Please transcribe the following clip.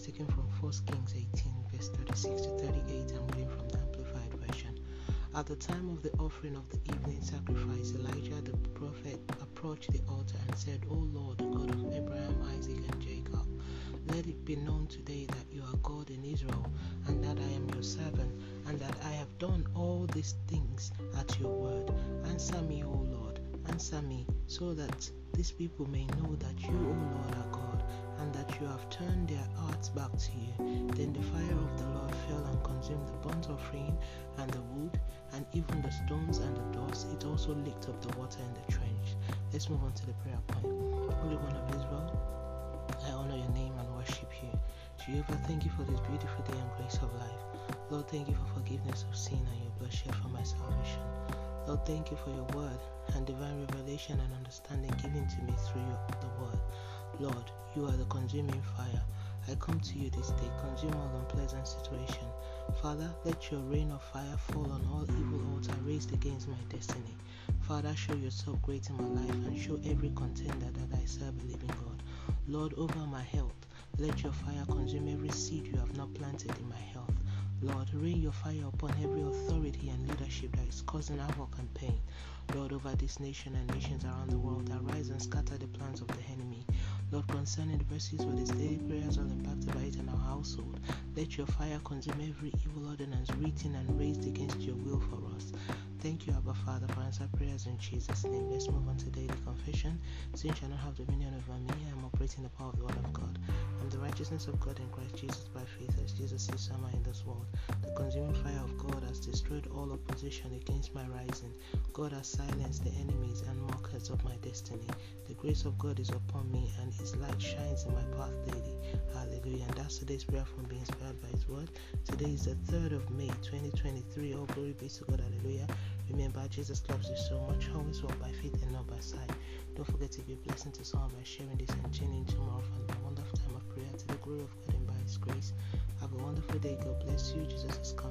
is taken from 1 Kings 18, verse 36 to 38. I'm reading from the Amplified Version. At the time of the offering of the evening sacrifice, Elijah the prophet approached the altar and said, O Lord, God of Abraham, Isaac, and Jacob, let it be known today that you are God in Israel, and that I am your servant, and that I have done all these things at your word. Answer me, O Lord, answer me, so that these people may know that you, O you have turned their hearts back to you. Then the fire of the Lord fell and consumed the burnt offering and the wood, and even the stones and the dust. It also licked up the water in the trench. Let's move on to the prayer point. Holy One of Israel, I honor your name and worship you. Jehovah, thank you for this beautiful day and grace of life. Lord, thank you for forgiveness of sin and your blood shed for my salvation. Lord, thank you for your word and divine revelation and understanding given to me through your, the word. Lord, you are the consuming fire. I come to you this day, consume all unpleasant situation. Father, let your rain of fire fall on all evil altar raised against my destiny. Father, show yourself great in my life and show every contender that I serve a living God. Lord, over my health, let your fire consume every seed you have not planted in my health. Lord, rain your fire upon every authority and leadership that is causing havoc and pain. Lord, over this nation and nations around the world, arise and scatter the Lord, concerning the verses for this daily prayers all impacted by it in our household, let your fire consume every evil ordinance written and raised against your will for us. Thank you, Abba Father, for answer prayers in Jesus' name. Let's move on to daily confession. Since Sin shall not have dominion over me. I am operating the power of the Word of God. I'm the righteousness of God in Christ Jesus by faith, as Jesus is somewhere in this world. The consuming fire of God has destroyed all opposition against my rising. God has silenced the enemies and mockers of my destiny. The grace of God is upon me, and His light shines in my path daily. Hallelujah. And that's today's prayer from Be Inspired by His Word. Today is the 3rd of May, 2023. All glory be to God. Hallelujah. Remember, Jesus loves you so much. Always walk by faith and not by sight. Don't forget to be a blessing to someone by sharing this and tuning tomorrow for a wonderful time of prayer to the glory of God and by His grace. Have a wonderful day. God bless you. Jesus is coming.